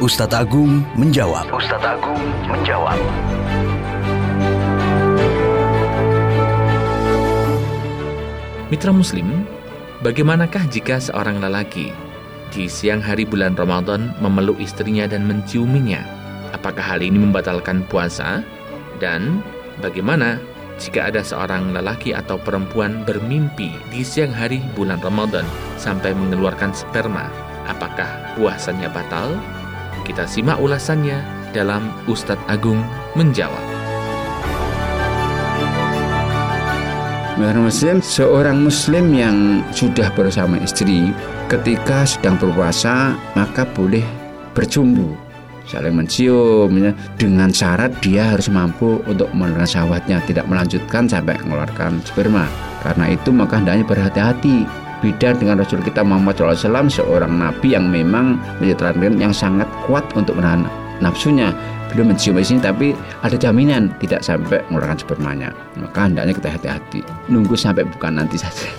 Ustadz Agung menjawab. Ustadz Agung menjawab. Mitra Muslim, bagaimanakah jika seorang lelaki di siang hari bulan Ramadan memeluk istrinya dan menciuminya? Apakah hal ini membatalkan puasa? Dan bagaimana jika ada seorang lelaki atau perempuan bermimpi di siang hari bulan Ramadan sampai mengeluarkan sperma? Apakah puasanya batal? Kita simak ulasannya dalam Ustadz Agung menjawab. Muslim, seorang muslim yang sudah bersama istri ketika sedang berpuasa maka boleh bercumbu saling mencium ya, dengan syarat dia harus mampu untuk menelan syahwatnya tidak melanjutkan sampai mengeluarkan sperma. Karena itu maka hendaknya berhati-hati beda dengan Rasul kita Muhammad SAW seorang nabi yang memang menjadi yang sangat kuat untuk menahan nafsunya. Belum mencium sini tapi ada jaminan tidak sampai mengeluarkan spermanya. Maka hendaknya kita hati-hati nunggu sampai bukan nanti saja.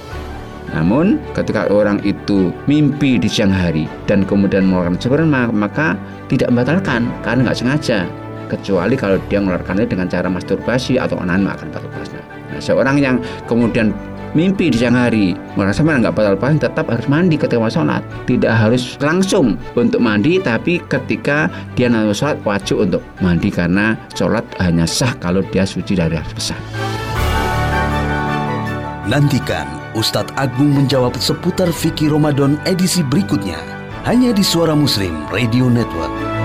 Namun ketika orang itu mimpi di siang hari dan kemudian mengeluarkan sperma maka tidak membatalkan karena nggak sengaja. Kecuali kalau dia mengeluarkannya dengan cara masturbasi atau onan akan batal. Nah, seorang yang kemudian mimpi di siang hari. Merasa mana nggak batal puasa tetap harus mandi ketika mau sholat. Tidak harus langsung untuk mandi tapi ketika dia nanti sholat wajib untuk mandi karena sholat hanya sah kalau dia suci dari harus besar. Nantikan Ustadz Agung menjawab seputar fikih Ramadan edisi berikutnya. Hanya di Suara Muslim Radio Network